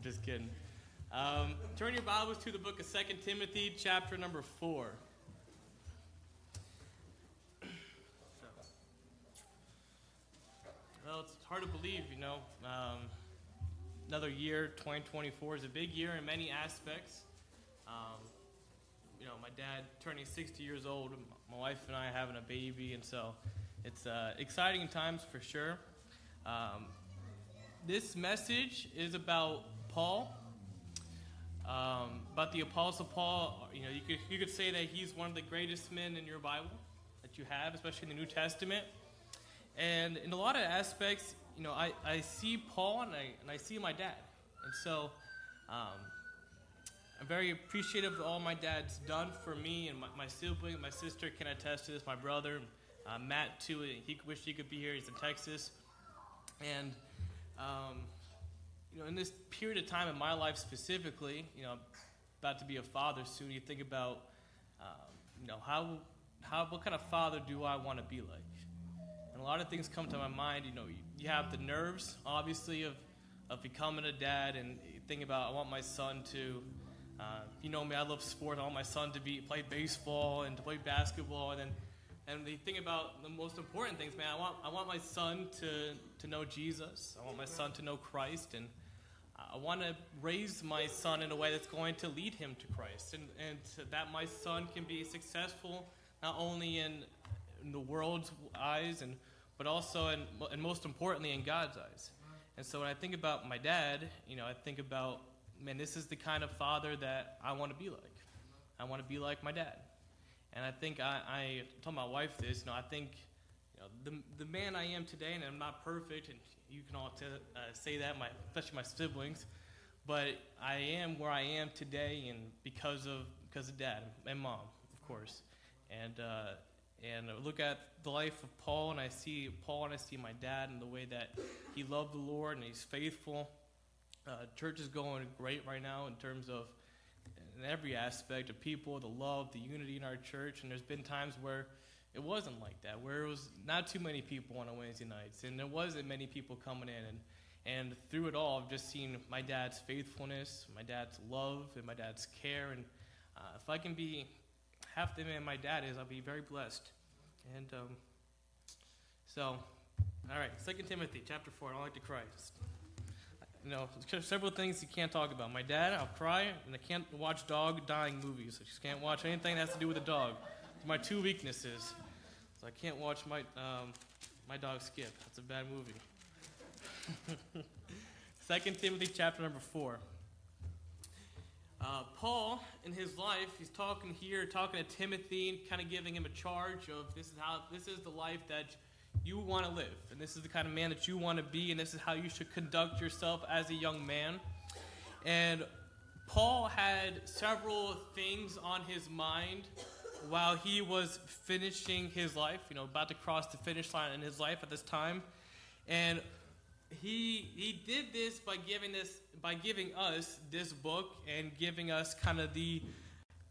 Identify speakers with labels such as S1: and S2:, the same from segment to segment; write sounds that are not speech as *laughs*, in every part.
S1: I'm just kidding. Um, turn your Bibles to the book of Second Timothy, chapter number 4. Well, it's hard to believe, you know. Um, another year, 2024, is a big year in many aspects. Um, you know, my dad turning 60 years old, my wife and I having a baby, and so it's uh, exciting times for sure. Um, this message is about Paul, um, about the Apostle Paul. You know, you could, you could say that he's one of the greatest men in your Bible that you have, especially in the New Testament. And in a lot of aspects, you know, I, I see Paul and I, and I see my dad. And so um, I'm very appreciative of all my dad's done for me and my, my sibling. My sister can attest to this, my brother, uh, Matt, too. He wished he could be here. He's in Texas. And, um, you know, in this period of time in my life specifically, you know, about to be a father soon, you think about, um, you know, how, how, what kind of father do I want to be like? And a lot of things come to my mind. You know, you, you have the nerves, obviously, of, of becoming a dad, and think about I want my son to, uh, you know me, I love sports. I want my son to be play baseball and to play basketball, and then and the thing about the most important things, man, I want I want my son to to know Jesus. I want my son to know Christ, and I want to raise my son in a way that's going to lead him to Christ, and and that my son can be successful not only in, in the world's eyes and but also and and most importantly in God's eyes. And so when I think about my dad, you know, I think about man, this is the kind of father that I want to be like. I want to be like my dad. And I think I, I told my wife this. You know, I think you know the the man I am today, and I'm not perfect, and you can all t- uh, say that, my especially my siblings. But I am where I am today, and because of because of dad and mom, of course. And uh, and I look at the life of Paul, and I see Paul, and I see my dad, and the way that he loved the Lord, and he's faithful. Uh, church is going great right now in terms of in every aspect of people, the love, the unity in our church. And there's been times where it wasn't like that, where it was not too many people on a Wednesday nights, and there wasn't many people coming in. And, and through it all, I've just seen my dad's faithfulness, my dad's love, and my dad's care. And uh, if I can be half the man my dad is, I'll be very blessed. And um, so, all right, Second Timothy chapter 4. I like to cry. Just, you know, several things you can't talk about. My dad, I'll cry, and I can't watch dog dying movies. I just can't watch anything that has to do with a dog. My two weaknesses. So I can't watch my um, my dog skip. That's a bad movie. *laughs* Second Timothy chapter number four. Uh, Paul, in his life, he's talking here, talking to Timothy, kind of giving him a charge of this is how this is the life that you want to live, and this is the kind of man that you want to be, and this is how you should conduct yourself as a young man. And Paul had several things on his mind while he was finishing his life, you know, about to cross the finish line in his life at this time. And he he did this by giving this by giving us this book and giving us kind of the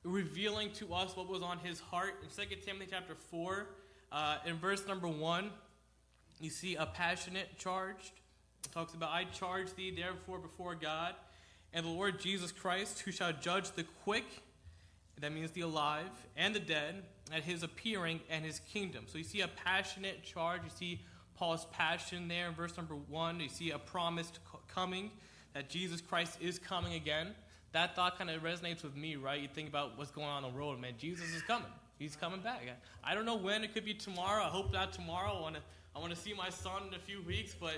S1: revealing to us what was on his heart in Second timothy chapter 4 uh, in verse number 1 you see a passionate charged it talks about i charge thee therefore before god and the lord jesus christ who shall judge the quick that means the alive and the dead at his appearing and his kingdom so you see a passionate charge you see Paul's passion there in verse number one. You see a promised coming, that Jesus Christ is coming again. That thought kind of resonates with me, right? You think about what's going on on the road, man. Jesus is coming. He's coming back. I don't know when. It could be tomorrow. I hope not tomorrow. I want to. I want to see my son in a few weeks, but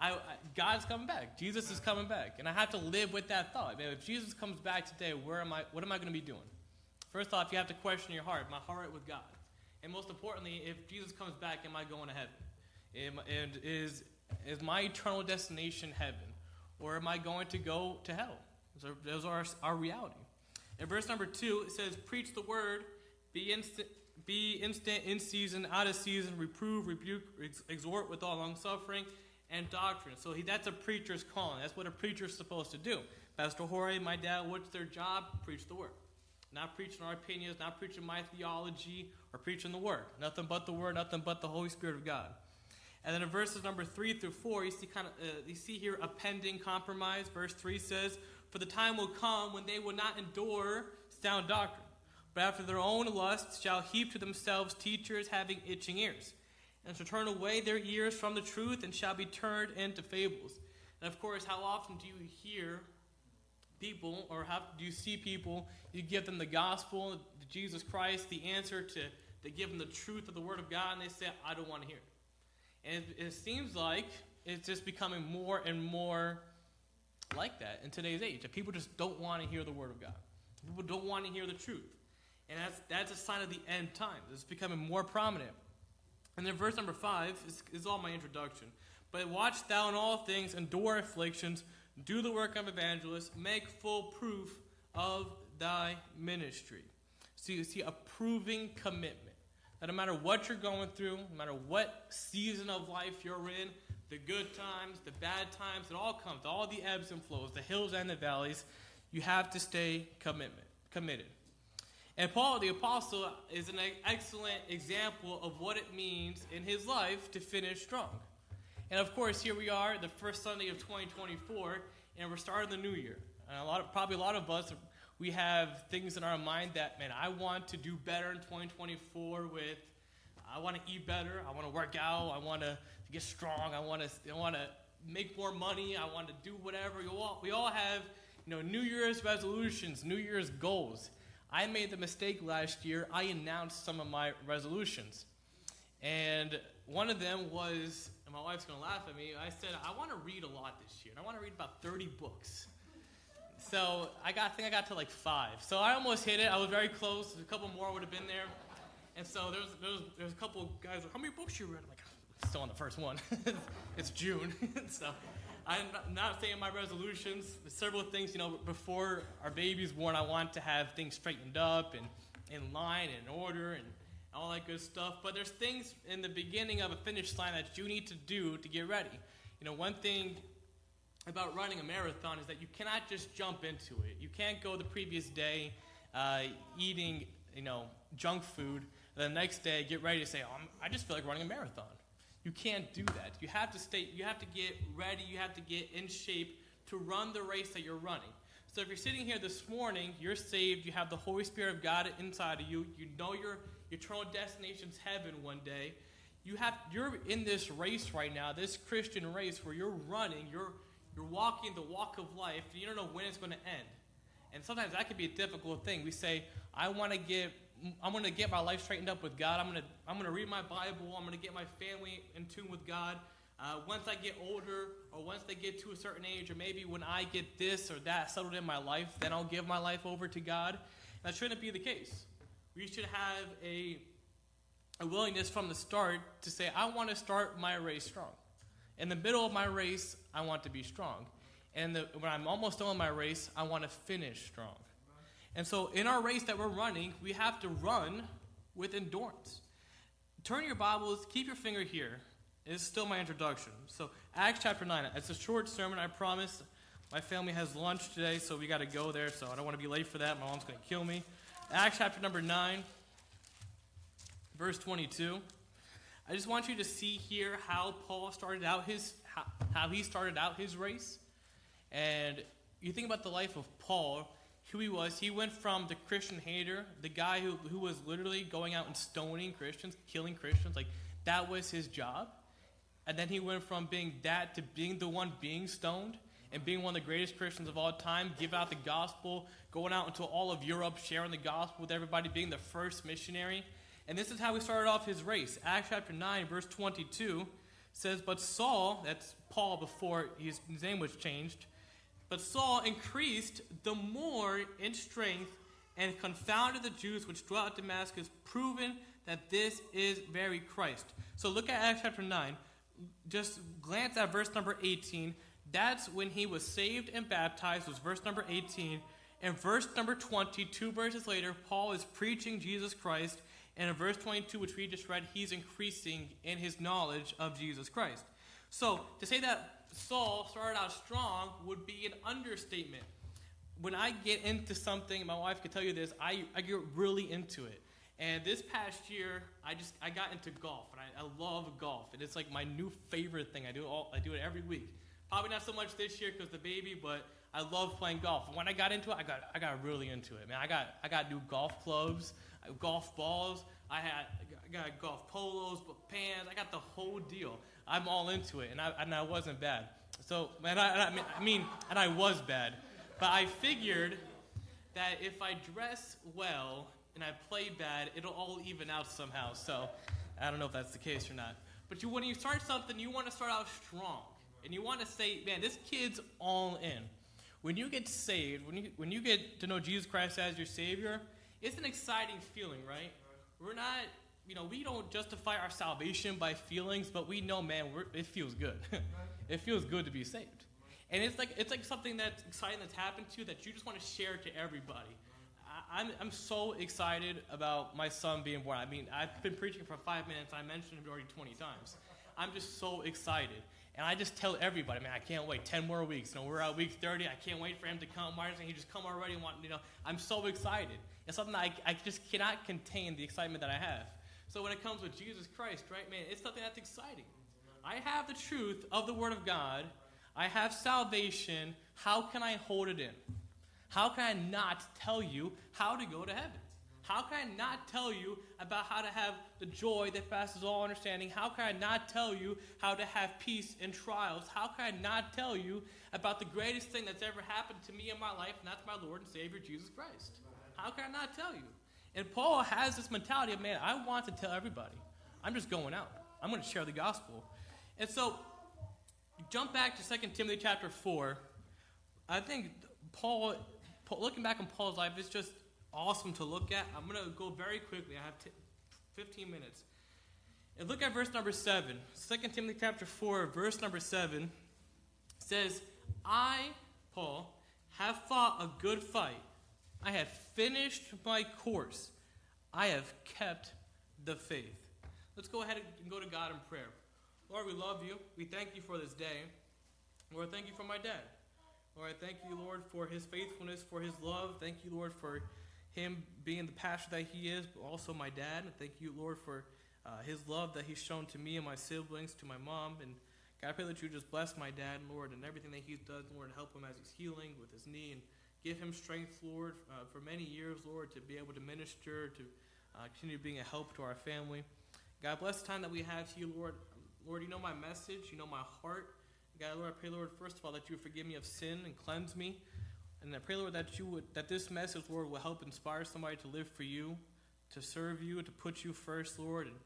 S1: I, I, God's coming back. Jesus is coming back, and I have to live with that thought. Man, if Jesus comes back today, where am I? What am I going to be doing? First off, you have to question your heart, my heart with God, and most importantly, if Jesus comes back, am I going to heaven? And is, is my eternal destination heaven? Or am I going to go to hell? Those are our reality. In verse number two, it says, Preach the word, be instant, be instant in season, out of season, reprove, rebuke, ex- exhort with all long suffering and doctrine. So he, that's a preacher's calling. That's what a preacher's supposed to do. Pastor Jorge, my dad, what's their job? Preach the word. Not preaching our opinions, not preaching my theology, or preaching the word. Nothing but the word, nothing but the Holy Spirit of God. And then in verses number three through four, you see kind of uh, you see here a pending compromise. Verse three says, "For the time will come when they will not endure sound doctrine, but after their own lusts shall heap to themselves teachers having itching ears, and shall turn away their ears from the truth and shall be turned into fables." And of course, how often do you hear people, or how do you see people? You give them the gospel, Jesus Christ, the answer to, they give them the truth of the Word of God, and they say, "I don't want to hear it." And it, it seems like it's just becoming more and more like that in today's age. That people just don't want to hear the Word of God. People don't want to hear the truth. And that's, that's a sign of the end times. It's becoming more prominent. And then verse number five is, is all my introduction. But watch thou in all things, endure afflictions, do the work of evangelists, make full proof of thy ministry. So you see a proving commitment. That no matter what you're going through, no matter what season of life you're in, the good times, the bad times, it all comes, all the ebbs and flows, the hills and the valleys, you have to stay commitment, committed. And Paul the Apostle is an excellent example of what it means in his life to finish strong. And of course, here we are, the first Sunday of 2024, and we're starting the new year. And a lot of, probably a lot of us we have things in our mind that, man, I want to do better in 2024 with, I want to eat better, I want to work out, I want to get strong, I want to, I want to make more money, I want to do whatever. We all, we all have, you know, New Year's resolutions, New Year's goals. I made the mistake last year, I announced some of my resolutions. And one of them was, my wife's going to laugh at me, I said, I want to read a lot this year. I want to read about 30 books. So I got, I think I got to like five. So I almost hit it. I was very close. A couple more would have been there. And so there's, there's, there's a couple guys like, how many books you read? I'm like, ah, still on the first one. *laughs* it's June. *laughs* so I'm not saying my resolutions. There's several things, you know, before our baby's born, I want to have things straightened up and in line and in order and all that good stuff. But there's things in the beginning of a finish line that you need to do to get ready. You know, one thing about running a marathon is that you cannot just jump into it. You can't go the previous day uh, eating, you know, junk food. The next day, get ready to say, oh, "I just feel like running a marathon." You can't do that. You have to stay. You have to get ready. You have to get in shape to run the race that you're running. So if you're sitting here this morning, you're saved. You have the Holy Spirit of God inside of you. You know your eternal destination's heaven one day. You have. You're in this race right now. This Christian race where you're running. You're you're walking the walk of life, and you don't know when it's going to end. And sometimes that can be a difficult thing. We say, I want to get I'm going to get my life straightened up with God. I'm going to I'm going to read my Bible. I'm going to get my family in tune with God. Uh, once I get older, or once they get to a certain age, or maybe when I get this or that settled in my life, then I'll give my life over to God. That shouldn't be the case. We should have a, a willingness from the start to say, I want to start my race strong. In the middle of my race, I want to be strong. And the, when I'm almost done with my race, I want to finish strong. And so, in our race that we're running, we have to run with endurance. Turn your Bibles, keep your finger here. It's still my introduction. So, Acts chapter 9. It's a short sermon, I promise. My family has lunch today, so we got to go there, so I don't want to be late for that. My mom's going to kill me. Acts chapter number 9, verse 22. I just want you to see here how Paul started out his how, how he started out his race. And you think about the life of Paul, who he was. He went from the Christian hater, the guy who, who was literally going out and stoning Christians, killing Christians, like that was his job. And then he went from being that to being the one being stoned and being one of the greatest Christians of all time, give out the gospel, going out into all of Europe, sharing the gospel with everybody, being the first missionary. And this is how he started off his race. Acts chapter 9, verse 22 says, But Saul, that's Paul before his, name was changed, but Saul increased the more in strength and confounded the Jews which dwelt at Damascus, proving that this is very Christ. So look at Acts chapter 9. Just glance at verse number 18. That's when he was saved and baptized, was verse number 18. And verse number 20, two verses later, Paul is preaching Jesus Christ and in verse 22, which we just read, he's increasing in his knowledge of Jesus Christ. So to say that Saul started out strong would be an understatement. When I get into something, my wife could tell you this, I, I get really into it. And this past year, I just I got into golf, and I, I love golf, and it's like my new favorite thing. I do all I do it every week. Probably not so much this year because the baby, but I love playing golf. When I got into it, I got I got really into it. Man, I got I got new golf clubs, uh, golf balls. I had I got golf polos, pants. I got the whole deal. I'm all into it, and I and I wasn't bad. So, and I, mean, I mean, and I was bad, but I figured that if I dress well and I play bad, it'll all even out somehow. So I don't know if that's the case or not. But you, when you start something, you want to start out strong. And you want to say, man, this kid's all in. When you get saved, when you, when you get to know Jesus Christ as your Savior, it's an exciting feeling, right? We're not, you know, we don't justify our salvation by feelings, but we know, man, it feels good. *laughs* it feels good to be saved. And it's like, it's like something that's exciting that's happened to you that you just want to share to everybody. I'm, I'm so excited about my son being born. I mean, I've been preaching for five minutes. I mentioned him already 20 times. I'm just so excited. And I just tell everybody, man, I can't wait. 10 more weeks. You know, we're at week 30. I can't wait for him to come. Why doesn't he just come already? Want, you know, I'm so excited. It's something I, I just cannot contain the excitement that I have. So when it comes with Jesus Christ, right, man, it's something that's exciting. I have the truth of the Word of God. I have salvation. How can I hold it in? How can I not tell you how to go to heaven? How can I not tell you about how to have the joy that passes all understanding? How can I not tell you how to have peace in trials? How can I not tell you about the greatest thing that's ever happened to me in my life, and that's my Lord and Savior, Jesus Christ? How can I not tell you? And Paul has this mentality of, man, I want to tell everybody. I'm just going out. I'm going to share the gospel. And so, jump back to 2 Timothy chapter 4. I think Paul looking back on Paul's life is just awesome to look at. I'm going to go very quickly. I have t- 15 minutes. And look at verse number 7. 2 Timothy chapter 4, verse number 7 says, I, Paul, have fought a good fight. I have finished my course. I have kept the faith. Let's go ahead and go to God in prayer. Lord, we love you. We thank you for this day. Lord, thank you for my dad. Lord, I thank you, Lord, for his faithfulness, for his love. Thank you, Lord, for him being the pastor that he is, but also my dad. And thank you, Lord, for uh, his love that he's shown to me and my siblings, to my mom. And God, I pray that you just bless my dad, Lord, and everything that he does, Lord, and help him as he's healing with his knee. And give him strength, Lord, uh, for many years, Lord, to be able to minister, to uh, continue being a help to our family. God, bless the time that we have to you, Lord. Lord, you know my message, you know my heart. God, Lord, I pray, Lord, first of all, that you forgive me of sin and cleanse me. And I pray, Lord, that you would that this message, Lord, will help inspire somebody to live for you, to serve you, to put you first, Lord. And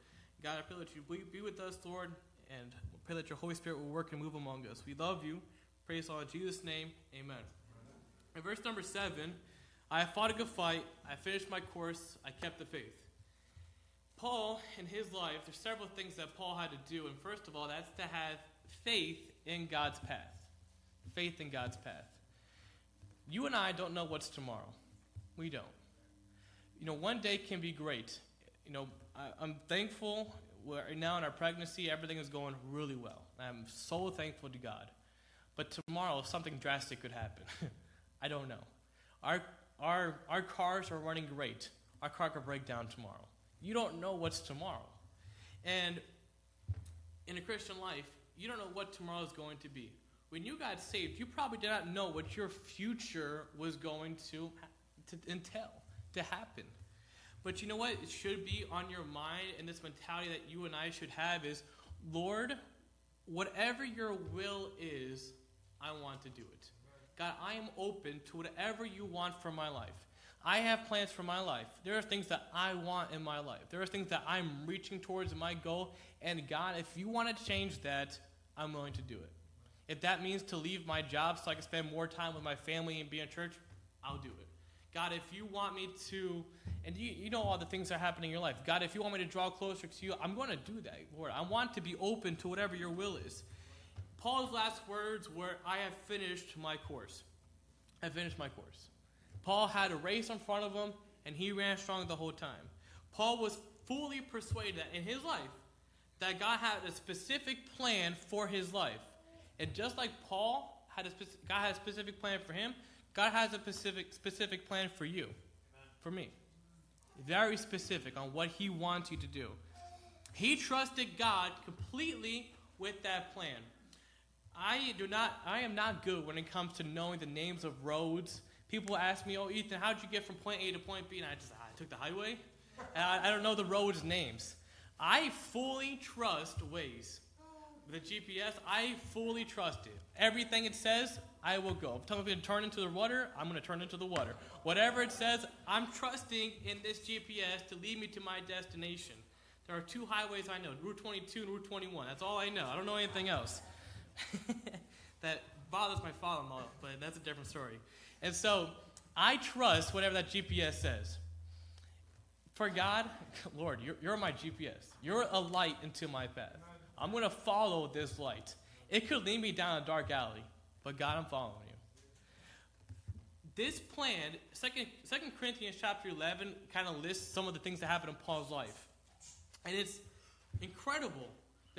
S1: God, I pray that you be with us, Lord, and pray that your Holy Spirit will work and move among us. We love you. Praise all in Jesus' name. Amen. In verse number seven, I fought a good fight, I finished my course, I kept the faith. Paul, in his life, there's several things that Paul had to do, and first of all, that's to have faith in God's path. Faith in God's path. You and I don't know what's tomorrow. We don't. You know, one day can be great. You know, I, am thankful. Right now in our pregnancy, everything is going really well. I'm so thankful to God. But tomorrow, something drastic could happen. *laughs* I don't know. Our, our, our cars are running great. Our car could break down tomorrow. You don't know what's tomorrow. And in a Christian life, you don't know what tomorrow is going to be. When you got saved, you probably did not know what your future was going to, to entail, to happen. But you know what? It should be on your mind, and this mentality that you and I should have is Lord, whatever your will is, I want to do it. God, I am open to whatever you want for my life. I have plans for my life. There are things that I want in my life. There are things that I'm reaching towards in my goal. And God, if you want to change that, I'm willing to do it. If that means to leave my job so I can spend more time with my family and be in church, I'll do it. God, if you want me to, and you, you know all the things that are happening in your life. God, if you want me to draw closer to you, I'm going to do that, Lord. I want to be open to whatever your will is. Paul's last words were, I have finished my course. I finished my course. Paul had a race in front of him, and he ran strong the whole time. Paul was fully persuaded that in his life, that God had a specific plan for his life. And just like Paul had a God had a specific plan for him, God has a specific specific plan for you, for me. very specific on what he wants you to do. He trusted God completely with that plan. I do not I am not good when it comes to knowing the names of roads. People ask me, "Oh, Ethan, how'd you get from point A to point B?" And I just I took the highway. I, I don't know the roads names. I fully trust Waze. The GPS, I fully trust it. Everything it says, I will go. If tell me to turn into the water, I'm going to turn into the water. Whatever it says, I'm trusting in this GPS to lead me to my destination. There are two highways I know Route 22 and Route 21. That's all I know. I don't know anything else. *laughs* that bothers my father in law, but that's a different story. And so I trust whatever that GPS says. For God, *laughs* Lord, you're, you're my GPS. You're a light into my path. I'm going to follow this light. It could lead me down a dark alley, but God, I'm following you. This plan, Second, Second Corinthians chapter 11, kind of lists some of the things that happened in Paul's life. And it's incredible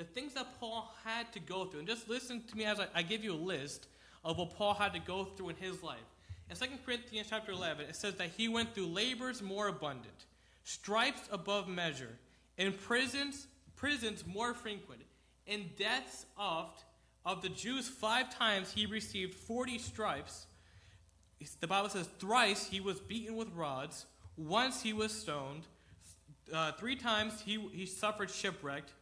S1: the things that Paul had to go through. And just listen to me as I, I give you a list of what Paul had to go through in his life. In 2 Corinthians chapter 11, it says that he went through labors more abundant, stripes above measure, in prisons, prisons more frequent, in deaths oft. Of the Jews, five times he received 40 stripes. The Bible says thrice he was beaten with rods, once he was stoned, uh, three times he, he suffered shipwrecked.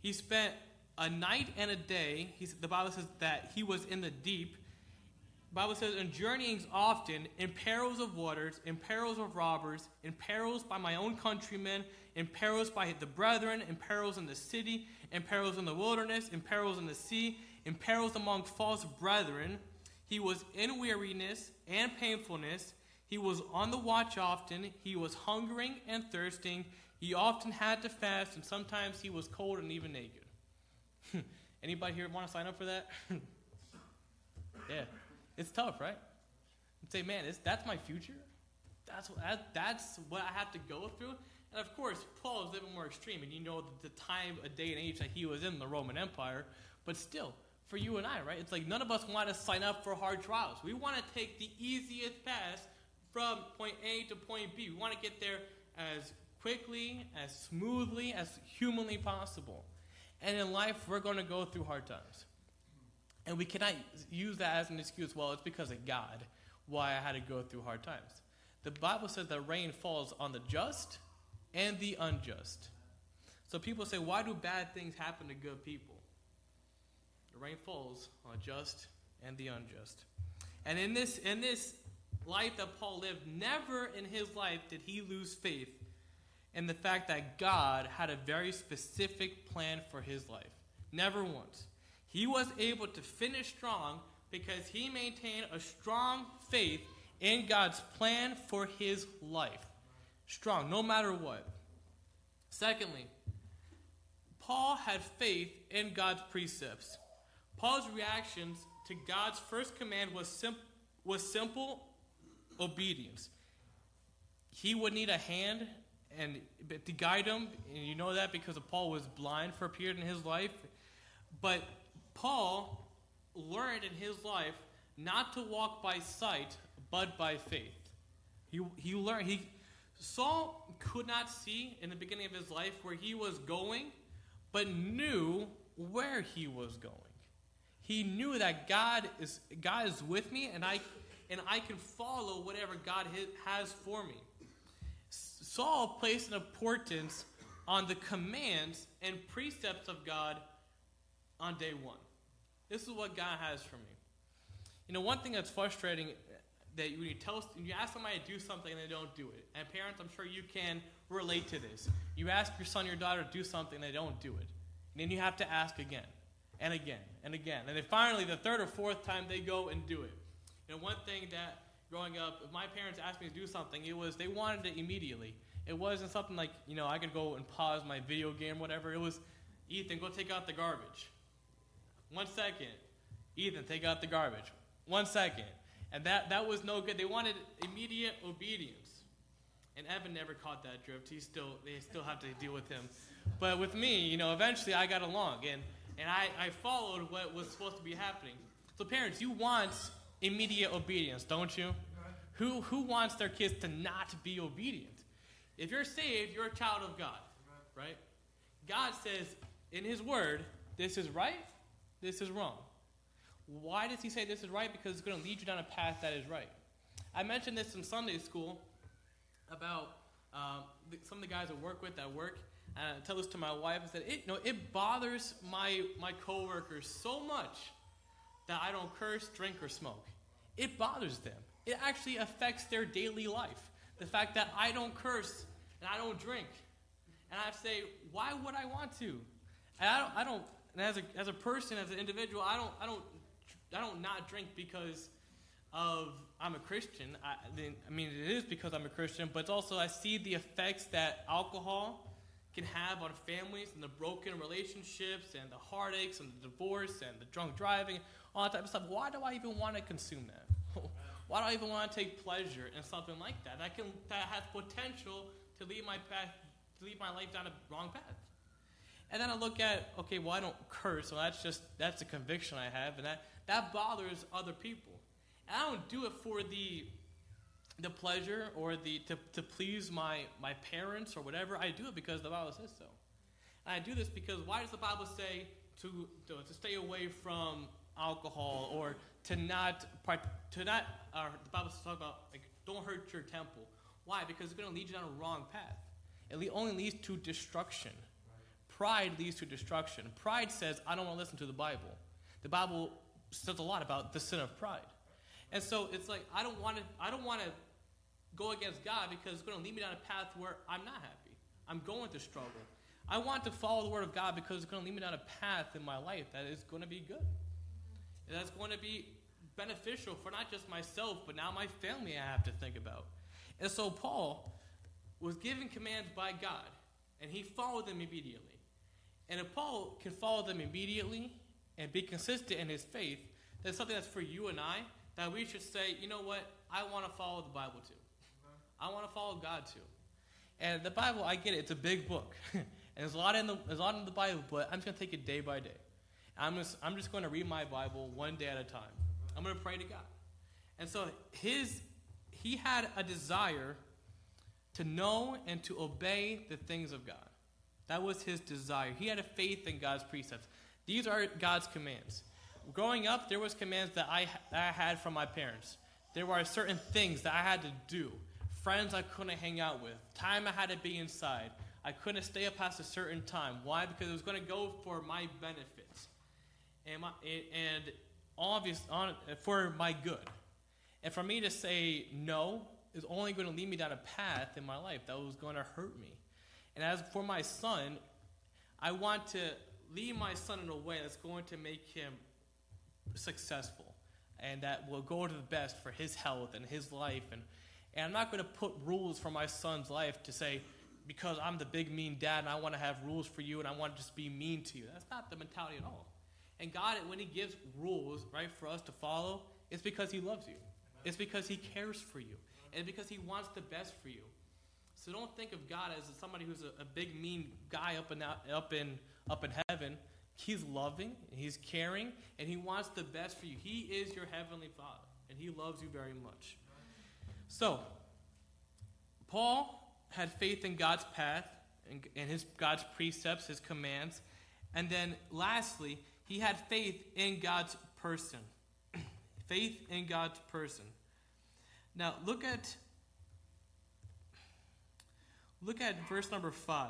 S1: He spent a night and a day. The Bible says that he was in the deep. Bible says, in journeyings often, in perils of waters, in perils of robbers, in perils by my own countrymen, in perils by the brethren, in perils in the city, in perils in the wilderness, in perils in the sea, in perils among false brethren. He was in weariness and painfulness. He was on the watch often. He was hungering and thirsting. He often had to fast, and sometimes he was cold and even naked. *laughs* Anybody here want to sign up for that? *laughs* yeah, it's tough, right? And say, man, that's my future. That's what, that, that's what I have to go through. And of course, Paul is even more extreme, and you know the time, a day, and age that he was in the Roman Empire. But still, for you and I, right? It's like none of us want to sign up for hard trials. We want to take the easiest path from point A to point B. We want to get there as quickly, as smoothly, as humanly possible. And in life, we're going to go through hard times. And we cannot use that as an excuse, well, it's because of God why I had to go through hard times. The Bible says that rain falls on the just and the unjust. So people say, why do bad things happen to good people? The rain falls on just and the unjust. And in this, in this life that Paul lived, never in his life did he lose faith in the fact that God had a very specific plan for his life. Never once. He was able to finish strong because he maintained a strong faith in God's plan for his life. Strong, no matter what. Secondly, Paul had faith in God's precepts. Paul's reactions to God's first command was, sim- was simple obedience. He would need a hand and to guide him, and you know that because Paul was blind for a period in his life. But Paul learned in his life not to walk by sight, but by faith. He, he learned, he, Saul could not see in the beginning of his life where he was going, but knew where he was going. He knew that God is, God is with me, and I, and I can follow whatever God has for me. Saul placed an importance on the commands and precepts of God on day one. This is what God has for me. You know, one thing that's frustrating that when you tell when you ask somebody to do something and they don't do it, and parents, I'm sure you can relate to this. You ask your son or your daughter to do something, and they don't do it, and then you have to ask again, and again, and again, and then finally, the third or fourth time, they go and do it. You know, one thing that growing up, if my parents asked me to do something, it was they wanted it immediately. It wasn't something like, you know, I could go and pause my video game, whatever. It was, Ethan, go take out the garbage. One second. Ethan, take out the garbage. One second. And that, that was no good. They wanted immediate obedience. And Evan never caught that drift. He still, they still have to deal with him. But with me, you know, eventually I got along. And, and I, I followed what was supposed to be happening. So parents, you want immediate obedience, don't you? Who, who wants their kids to not be obedient? If you're saved, you're a child of God, right? God says in His Word, this is right, this is wrong. Why does He say this is right? Because it's going to lead you down a path that is right. I mentioned this in Sunday school about um, some of the guys I work with at work. And I tell this to my wife. I said, it, you know, it bothers my, my coworkers so much that I don't curse, drink, or smoke. It bothers them. It actually affects their daily life. The fact that I don't curse and I don't drink. And I say, why would I want to? And I don't, I don't and as a, as a person, as an individual, I don't, I don't, I don't not drink because of I'm a Christian. I, I mean, it is because I'm a Christian, but it's also I see the effects that alcohol can have on families and the broken relationships and the heartaches and the divorce and the drunk driving, all that type of stuff. Why do I even want to consume that? *laughs* Why do I even want to take pleasure in something like that? That can that has potential to lead my path, to lead my life down a wrong path. And then I look at, okay, well I don't curse, so that's just that's a conviction I have, and that that bothers other people. And I don't do it for the the pleasure or the to, to please my, my parents or whatever. I do it because the Bible says so. And I do this because why does the Bible say to, to, to stay away from alcohol or to not to not uh, the Bible talks about like don't hurt your temple. Why? Because it's going to lead you down a wrong path. It only leads to destruction. Pride leads to destruction. Pride says, I don't want to listen to the Bible. The Bible says a lot about the sin of pride. And so it's like I don't want to I don't want to go against God because it's going to lead me down a path where I'm not happy. I'm going to struggle. I want to follow the Word of God because it's going to lead me down a path in my life that is going to be good. And that's going to be beneficial for not just myself, but now my family I have to think about. And so Paul was given commands by God, and he followed them immediately. And if Paul can follow them immediately and be consistent in his faith, that's something that's for you and I that we should say, you know what, I want to follow the Bible too. I want to follow God too. And the Bible, I get it; it's a big book, *laughs* and there's a lot in the there's a lot in the Bible. But I'm just gonna take it day by day. I'm just I'm just going to read my Bible one day at a time. I'm going to pray to God. And so his he had a desire to know and to obey the things of God. That was his desire. He had a faith in God's precepts. These are God's commands. Growing up, there was commands that I, that I had from my parents. There were certain things that I had to do friends I couldn't hang out with, time I had to be inside. I couldn't stay up past a certain time. Why? Because it was going to go for my benefits and, and obvious on, for my good. And for me to say no is only going to lead me down a path in my life that was going to hurt me. And as for my son, I want to lead my son in a way that's going to make him successful and that will go to the best for his health and his life and and I'm not going to put rules for my son's life to say, because I'm the big mean dad and I want to have rules for you and I want to just be mean to you. That's not the mentality at all. And God, when He gives rules, right, for us to follow, it's because He loves you. It's because He cares for you. And because He wants the best for you. So don't think of God as somebody who's a, a big mean guy up in, up in, up in heaven. He's loving, He's caring, and He wants the best for you. He is your heavenly Father, and He loves you very much. So, Paul had faith in God's path and, and his God's precepts, his commands. And then lastly, he had faith in God's person. *clears throat* faith in God's person. Now look at look at verse number 5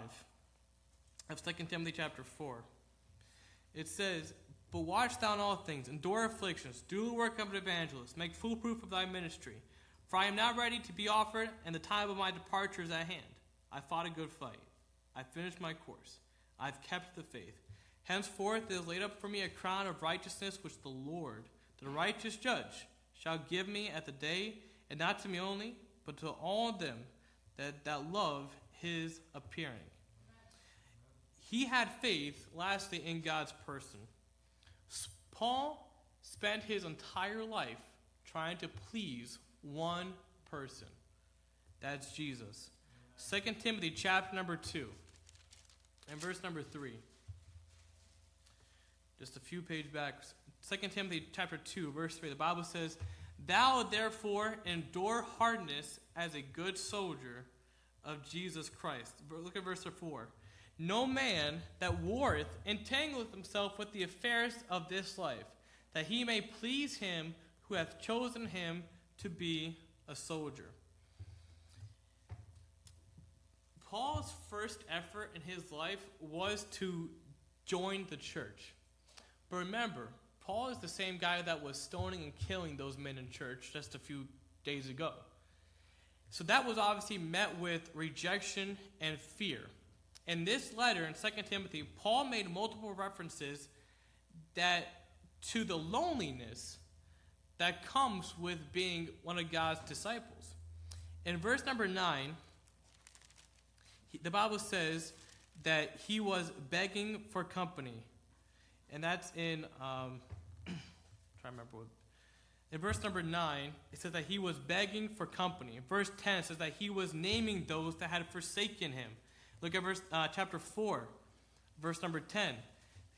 S1: of 2 Timothy chapter 4. It says, But watch thou in all things, endure afflictions, do the work of an evangelist, make full proof of thy ministry. For I am now ready to be offered, and the time of my departure is at hand. I fought a good fight. I finished my course. I have kept the faith. Henceforth is laid up for me a crown of righteousness, which the Lord, the righteous judge, shall give me at the day, and not to me only, but to all them that, that love his appearing. He had faith, lastly, in God's person. Paul spent his entire life trying to please one person. That's Jesus. 2 Timothy chapter number 2 and verse number 3. Just a few pages back. 2 Timothy chapter 2 verse 3. The Bible says, "Thou therefore endure hardness as a good soldier of Jesus Christ. Look at verse 4. No man that warreth entangleth himself with the affairs of this life, that he may please him who hath chosen him to be a soldier. Paul's first effort in his life was to join the church. But remember, Paul is the same guy that was stoning and killing those men in church just a few days ago. So that was obviously met with rejection and fear. In this letter in 2 Timothy, Paul made multiple references that to the loneliness that comes with being one of God's disciples. In verse number 9, the Bible says that he was begging for company. And that's in, um, *clears throat* try to remember what in verse number 9, it says that he was begging for company. In verse 10, it says that he was naming those that had forsaken him. Look at verse uh, chapter 4, verse number 10.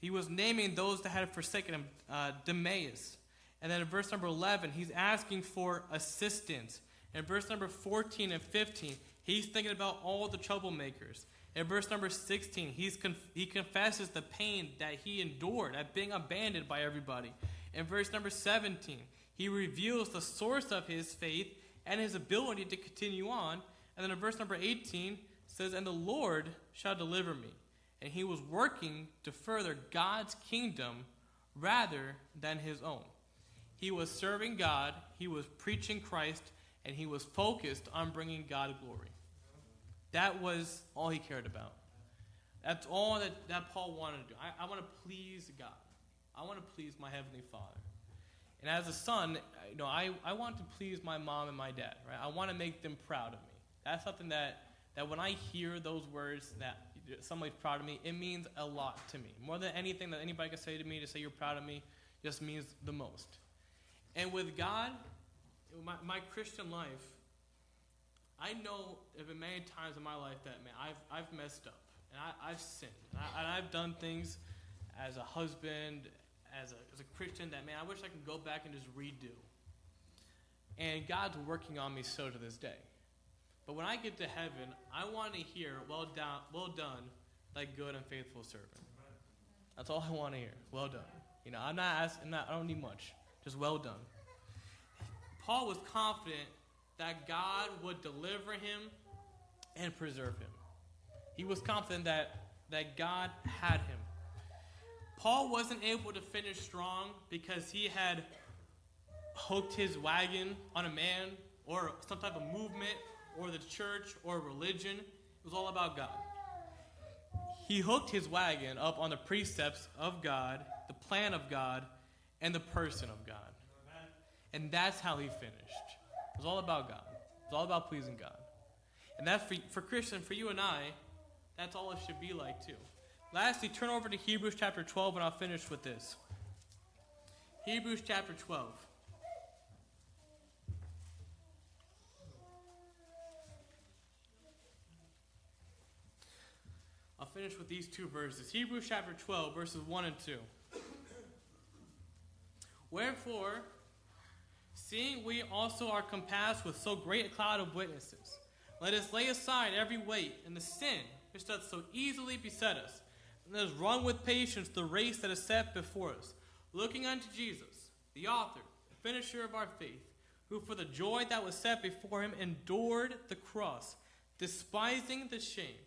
S1: He was naming those that had forsaken him, uh, Demas. And then in verse number 11, he's asking for assistance. In verse number 14 and 15, he's thinking about all the troublemakers. In verse number 16, he's conf- he confesses the pain that he endured at being abandoned by everybody. In verse number 17, he reveals the source of his faith and his ability to continue on. And then in verse number 18 says, And the Lord shall deliver me. And he was working to further God's kingdom rather than his own. He was serving God, he was preaching Christ, and he was focused on bringing God glory. That was all he cared about. That's all that, that Paul wanted to do. I, I want to please God. I want to please my Heavenly Father. And as a son, you know, I, I want to please my mom and my dad, right? I want to make them proud of me. That's something that, that when I hear those words that somebody's proud of me, it means a lot to me. More than anything that anybody can say to me to say you're proud of me just means the most. And with God, my, my Christian life, I know there have been many times in my life that, man, I've, I've messed up. And I, I've sinned. And, I, I've done things as a husband, as a, as a Christian that, man, I wish I could go back and just redo. And God's working on me so to this day. But when I get to heaven, I want to hear, well done, well done, thy good and faithful servant. That's all I want to hear. Well done. You know, I'm not asking, not, I don't need much. Just well done. Paul was confident that God would deliver him and preserve him. He was confident that, that God had him. Paul wasn't able to finish strong because he had hooked his wagon on a man or some type of movement or the church or religion. It was all about God. He hooked his wagon up on the precepts of God, the plan of God, and the person of God. And that's how he finished. It was all about God. It was all about pleasing God. And that for, for Christian, for you and I, that's all it should be like too. Lastly, turn over to Hebrews chapter 12, and I'll finish with this. Hebrews chapter 12. Finish with these two verses. Hebrews chapter 12, verses 1 and 2. Wherefore, seeing we also are compassed with so great a cloud of witnesses, let us lay aside every weight and the sin which doth so easily beset us and let us run with patience the race that is set before us, looking unto Jesus, the author, the finisher of our faith, who for the joy that was set before him endured the cross, despising the shame,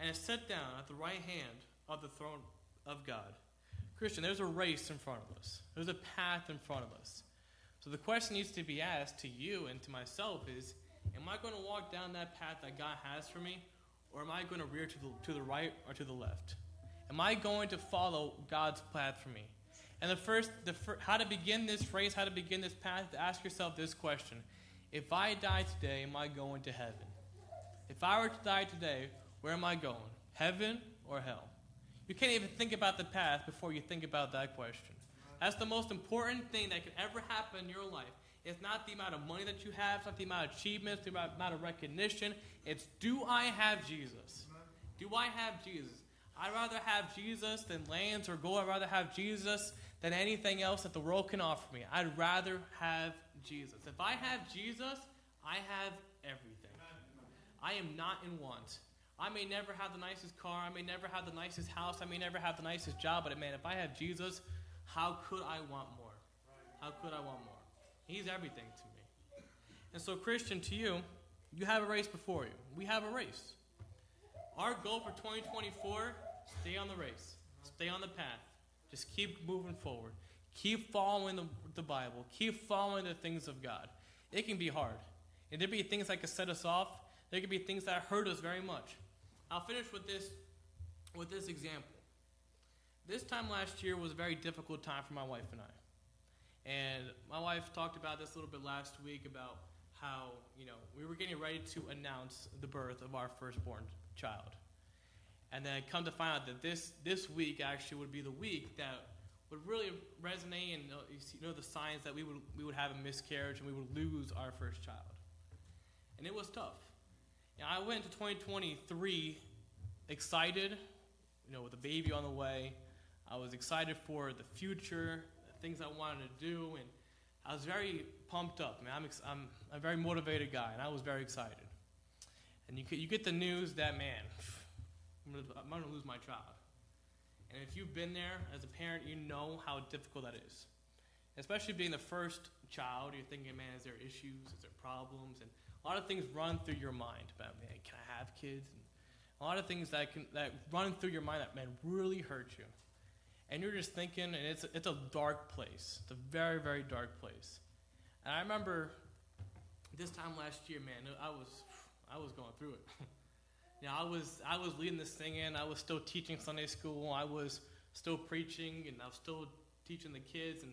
S1: and is set down at the right hand of the throne of God. Christian, there's a race in front of us. There's a path in front of us. So the question needs to be asked to you and to myself is, am I going to walk down that path that God has for me, or am I going to rear to the, to the right or to the left? Am I going to follow God's path for me? And the first, the how to begin this race, how to begin this path, to ask yourself this question: If I die today, am I going to heaven? If I were to die today, where am I going? Heaven or hell? You can't even think about the path before you think about that question. That's the most important thing that could ever happen in your life. It's not the amount of money that you have, it's not the amount of achievements, the amount of recognition. It's do I have Jesus? Do I have Jesus? I'd rather have Jesus than lands or gold. I'd rather have Jesus than anything else that the world can offer me. I'd rather have Jesus. If I have Jesus, I have everything. I am not in want. I may never have the nicest car. I may never have the nicest house. I may never have the nicest job. But man, if I have Jesus, how could I want more? How could I want more? He's everything to me. And so, Christian, to you, you have a race before you. We have a race. Our goal for 2024 stay on the race, stay on the path. Just keep moving forward. Keep following the, the Bible. Keep following the things of God. It can be hard. And there be things that could set us off. There could be things that hurt us very much. I'll finish with this with this example. This time last year was a very difficult time for my wife and I. And my wife talked about this a little bit last week about how, you know, we were getting ready to announce the birth of our firstborn child. And then come to find out that this this week actually would be the week that would really resonate and uh, you know the signs that we would we would have a miscarriage and we would lose our first child. And it was tough. And I went to 2023 excited, you know, with a baby on the way. I was excited for the future, the things I wanted to do, and I was very pumped up. Man, I'm, ex- I'm a very motivated guy, and I was very excited. And you, you get the news that, man, I'm going to lose my child. And if you've been there as a parent, you know how difficult that is. Especially being the first child, you're thinking, man, is there issues? Is there problems? And a lot of things run through your mind about, man, can I have kids? And a lot of things that can that run through your mind that man really hurt you, and you're just thinking, and it's it's a dark place. It's a very very dark place. And I remember this time last year, man, I was I was going through it. *laughs* you know, I was I was leading this thing in. I was still teaching Sunday school. I was still preaching, and I was still teaching the kids. And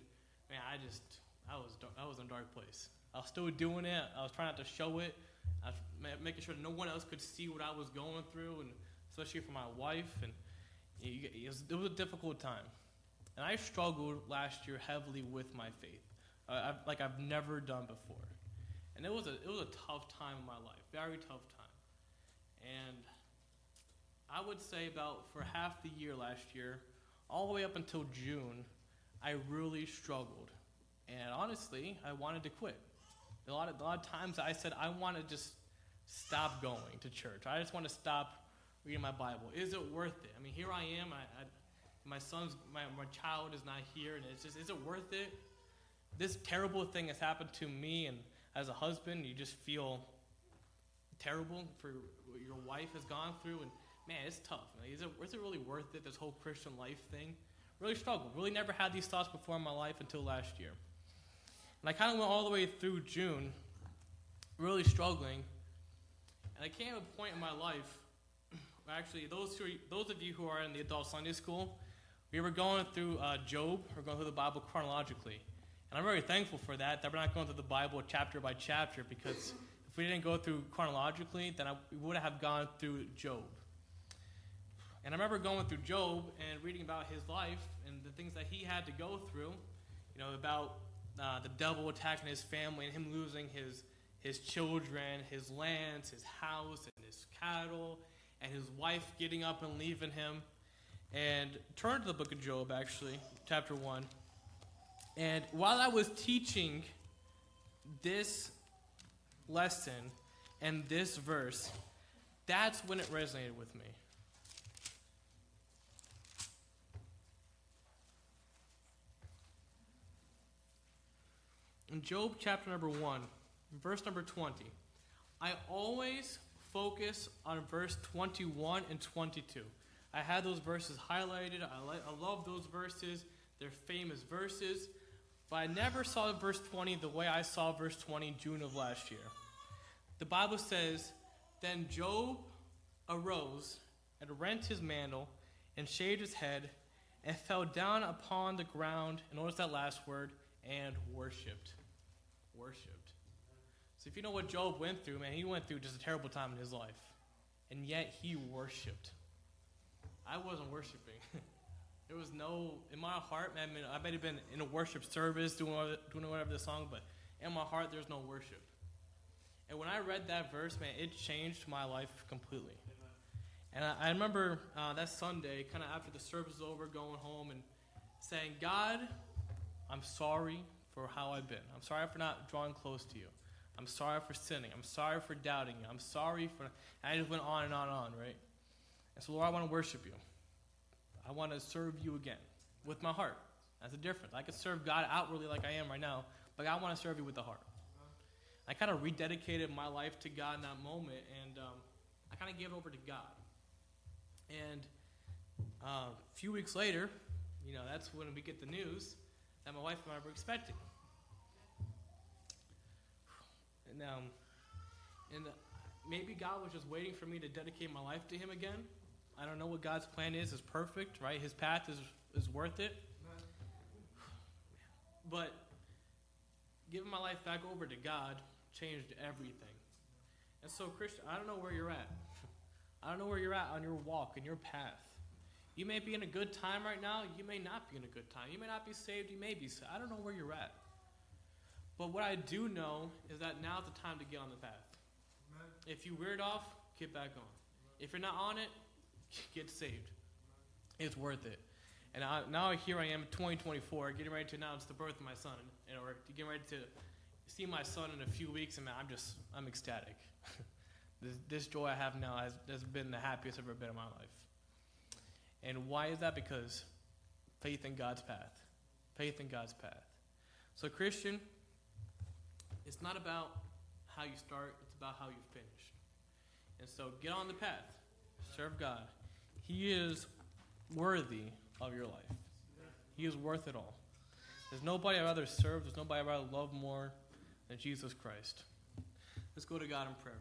S1: man, I just I was I was in a dark place. I was still doing it. I was trying not to show it. I was making sure no one else could see what I was going through, and especially for my wife. And it was, it was a difficult time. And I struggled last year heavily with my faith, uh, I've, like I've never done before. And it was a it was a tough time in my life, very tough time. And I would say about for half the year last year, all the way up until June, I really struggled. And honestly, I wanted to quit. A lot of, a lot of times I said, I want to just stop going to church. I just want to stop reading my Bible. Is it worth it? I mean, here I am. I, I, my son's, my, my child is not here, and it's just, is it worth it? This terrible thing has happened to me, and as a husband, you just feel terrible for what your wife has gone through, and man, it's tough. Like, is, it, is it really worth it, this whole Christian life thing? Really struggled. Really never had these thoughts before in my life until last year. And I kind of went all the way through June, really struggling. And I came to a point in my life, *clears throat* actually, those, who are, those of you who are in the adult Sunday school, we were going through uh, Job, we're going through the Bible chronologically. And I'm very thankful for that, that we're not going through the Bible chapter by chapter, because if we didn't go through chronologically, then I, we would have gone through Job. And I remember going through Job and reading about his life and the things that he had to go through, you know, about uh, the devil attacking his family and him losing his, his children, his lands, his house, and his cattle, and his wife getting up and leaving him. And turn to the book of Job, actually, chapter 1. And while I was teaching this lesson and this verse, that's when it resonated with me. In Job chapter number 1, verse number 20, I always focus on verse 21 and 22. I had those verses highlighted. I, like, I love those verses. They're famous verses. But I never saw verse 20 the way I saw verse 20 June of last year. The Bible says, Then Job arose and rent his mantle and shaved his head and fell down upon the ground, and notice that last word, and worshiped worshipped. So if you know what Job went through, man, he went through just a terrible time in his life. And yet he worshiped. I wasn't worshiping. *laughs* there was no, in my heart, man, I, mean, I might have been in a worship service doing whatever, doing whatever the song, but in my heart, there's no worship. And when I read that verse, man, it changed my life completely. And I, I remember uh, that Sunday, kind of after the service was over, going home and saying, God, I'm sorry for how I've been. I'm sorry for not drawing close to you. I'm sorry for sinning. I'm sorry for doubting you. I'm sorry for. I just went on and on and on, right? And so, Lord, I want to worship you. I want to serve you again with my heart. That's the difference. I could serve God outwardly like I am right now, but I want to serve you with the heart. I kind of rededicated my life to God in that moment, and um, I kind of gave it over to God. And uh, a few weeks later, you know, that's when we get the news that my wife and I were expecting. And um, and the, maybe God was just waiting for me to dedicate my life to Him again. I don't know what God's plan is. It's perfect, right? His path is is worth it. But giving my life back over to God changed everything. And so, Christian, I don't know where you're at. *laughs* I don't know where you're at on your walk and your path. You may be in a good time right now. You may not be in a good time. You may not be saved. You may be saved. I don't know where you're at. But what I do know is that now's the time to get on the path. Amen. If you weird off, get back on. If you're not on it, *laughs* get saved. It's worth it. And I, now here I am, 2024, getting ready to announce the birth of my son, and or getting ready to see my son in a few weeks, and man, I'm just, I'm ecstatic. *laughs* this, this joy I have now has, has been the happiest I've ever been in my life. And why is that? Because faith in God's path. Faith in God's path. So, Christian, it's not about how you start, it's about how you finish. And so, get on the path. Serve God. He is worthy of your life. He is worth it all. There's nobody I'd rather serve, there's nobody I'd rather love more than Jesus Christ. Let's go to God in prayer.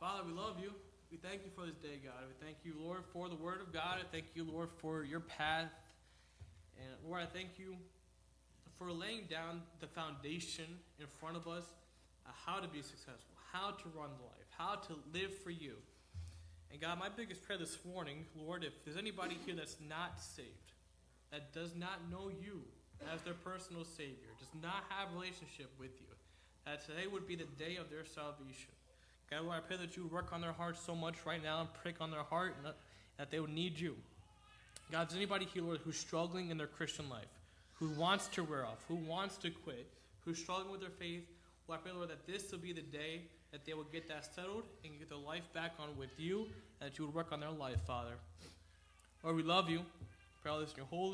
S1: Father, we love you. We thank you for this day, God. We thank you, Lord, for the word of God. I thank you, Lord, for your path. And Lord, I thank you for laying down the foundation in front of us uh, how to be successful, how to run life, how to live for you. And God, my biggest prayer this morning, Lord, if there's anybody here that's not saved, that does not know you as their personal Savior, does not have relationship with you, that today would be the day of their salvation. God, I pray that you work on their hearts so much right now and prick on their heart and that they would need you. God, is anybody here, Lord, who's struggling in their Christian life, who wants to wear off, who wants to quit, who's struggling with their faith, Lord, I pray, Lord, that this will be the day that they will get that settled and get their life back on with you, and that you would work on their life, Father. Lord, we love you. Pray all this in your holy